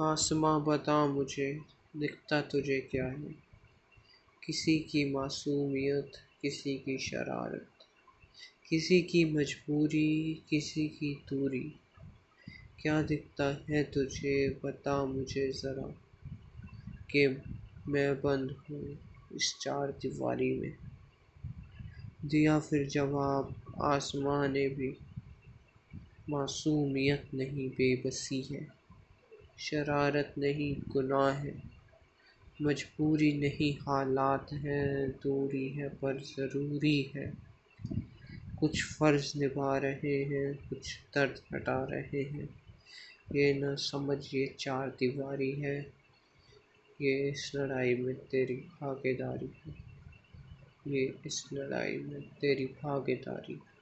आसमां बता मुझे, दिखता तुझे क्या है? किसी की मासूमियत, किसी की शरारत, किसी की मजबूरी, किसी की दूरी। क्या दिखता है तुझे, बता मुझे ज़रा, कि मैं बंद हूँ इस चार दीवारी में। दिया फिर जवाब, आसमां ने भी, मासूमियत नहीं, बेबसी है। शरारत नहीं, गुनाह है। मजबूरी नहीं, हालात हैं, दूरी है, पर ज़रूरी है। कुछ फ़र्ज़ निभा रहे हैं, कुछ दर्द हटा रहे हैं। ये न समझ, ये चार दीवारी है। ये इस लड़ाई में तेरी भागीदारी है। ये इस लड़ाई में तेरी भागीदारी है।